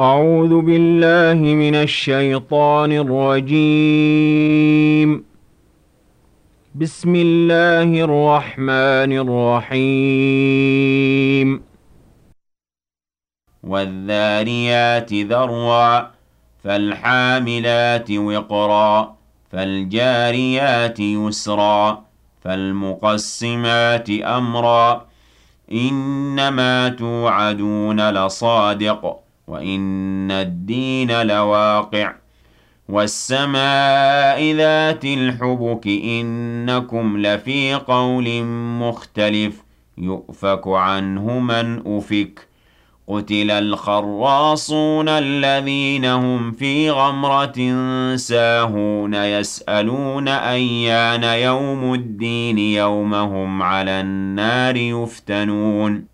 أعوذ بالله من الشيطان الرجيم. بسم الله الرحمن الرحيم. والذاريات ذروا فالحاملات وقرا فالجاريات يسرا فالمقسمات أمرا. إنما توعدون لصادق. وإن الدين لواقع والسماء ذات الحبك إنكم لفي قول مختلف يؤفك عنه من أفك قتل الخراصون الذين هم في غمرة ساهون يسألون أيان يوم الدين يومهم على النار يفتنون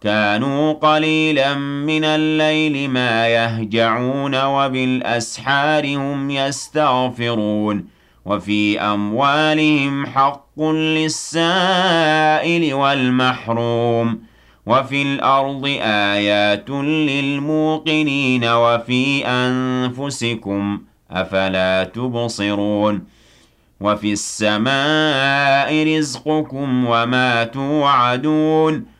كانوا قليلا من الليل ما يهجعون وبالأسحار هم يستغفرون وفي أموالهم حق للسائل والمحروم وفي الأرض آيات للموقنين وفي أنفسكم أفلا تبصرون وفي السماء رزقكم وما توعدون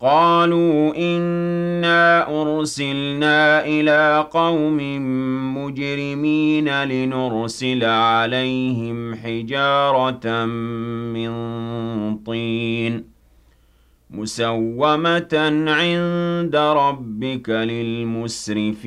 قالوا إنا أرسلنا إلى قوم مجرمين لنرسل عليهم حجارة من طين مسومة عند ربك للمسرفين.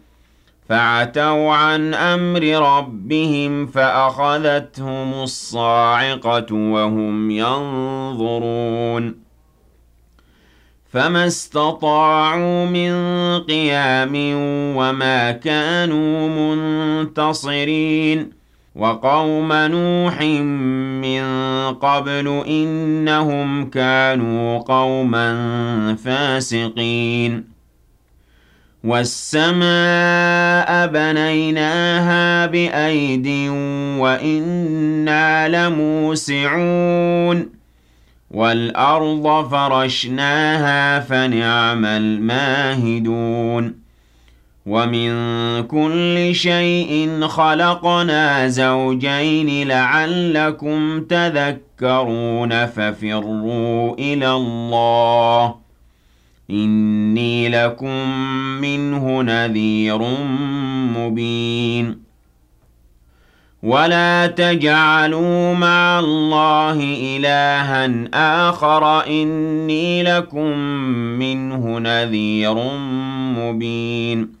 فعتوا عن أمر ربهم فأخذتهم الصاعقة وهم ينظرون فما استطاعوا من قيام وما كانوا منتصرين وقوم نوح من قبل إنهم كانوا قوما فاسقين والسماء بنيناها بأيد وإنا لموسعون والأرض فرشناها فنعم الماهدون ومن كل شيء خلقنا زوجين لعلكم تذكرون ففروا إلى الله إني لكم منه نذير مبين. ولا تجعلوا مع الله إلها آخر. إني لكم منه نذير مبين.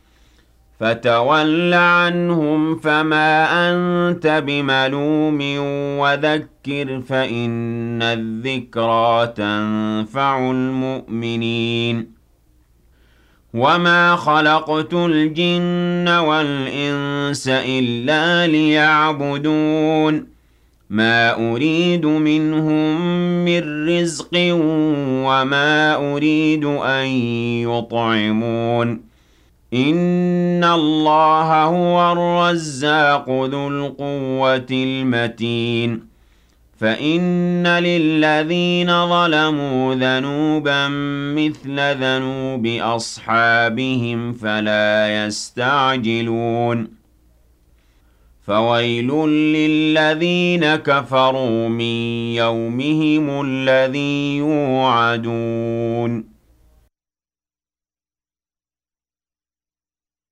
فتول عنهم فما أنت بملوم وذكر فإن الذكرى تنفع المؤمنين. وما خلقت الجن والإنس إلا ليعبدون. ما أريد منهم من رزق وما أريد أن يطعمون. إن الله هو الرزاق ذو القوة المتين فإن للذين ظلموا ذنوبا مثل ذنوب أصحابهم فلا يستعجلون فويل للذين كفروا من يومهم الذي يوعدون